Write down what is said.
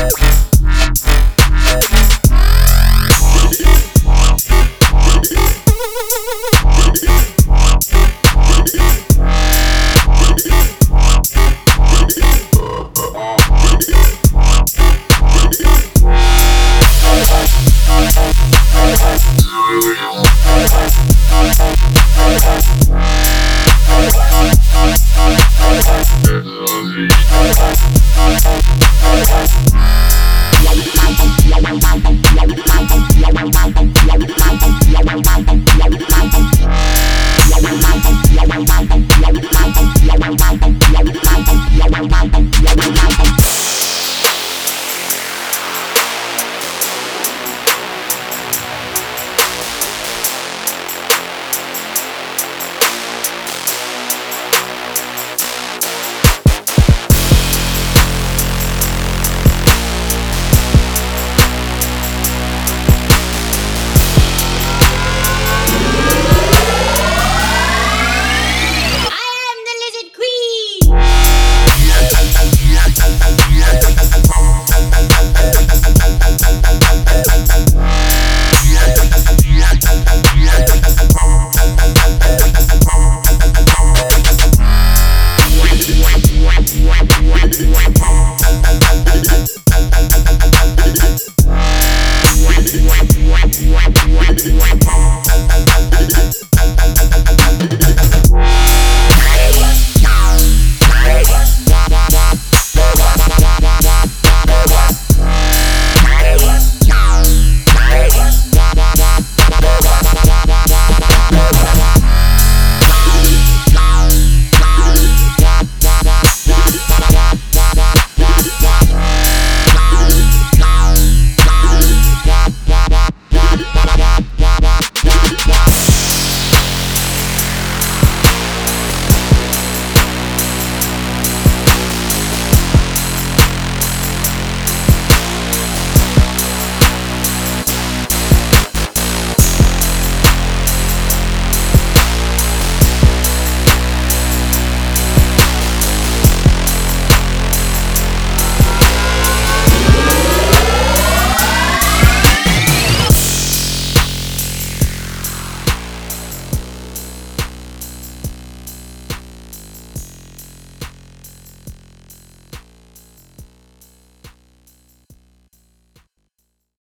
Thank No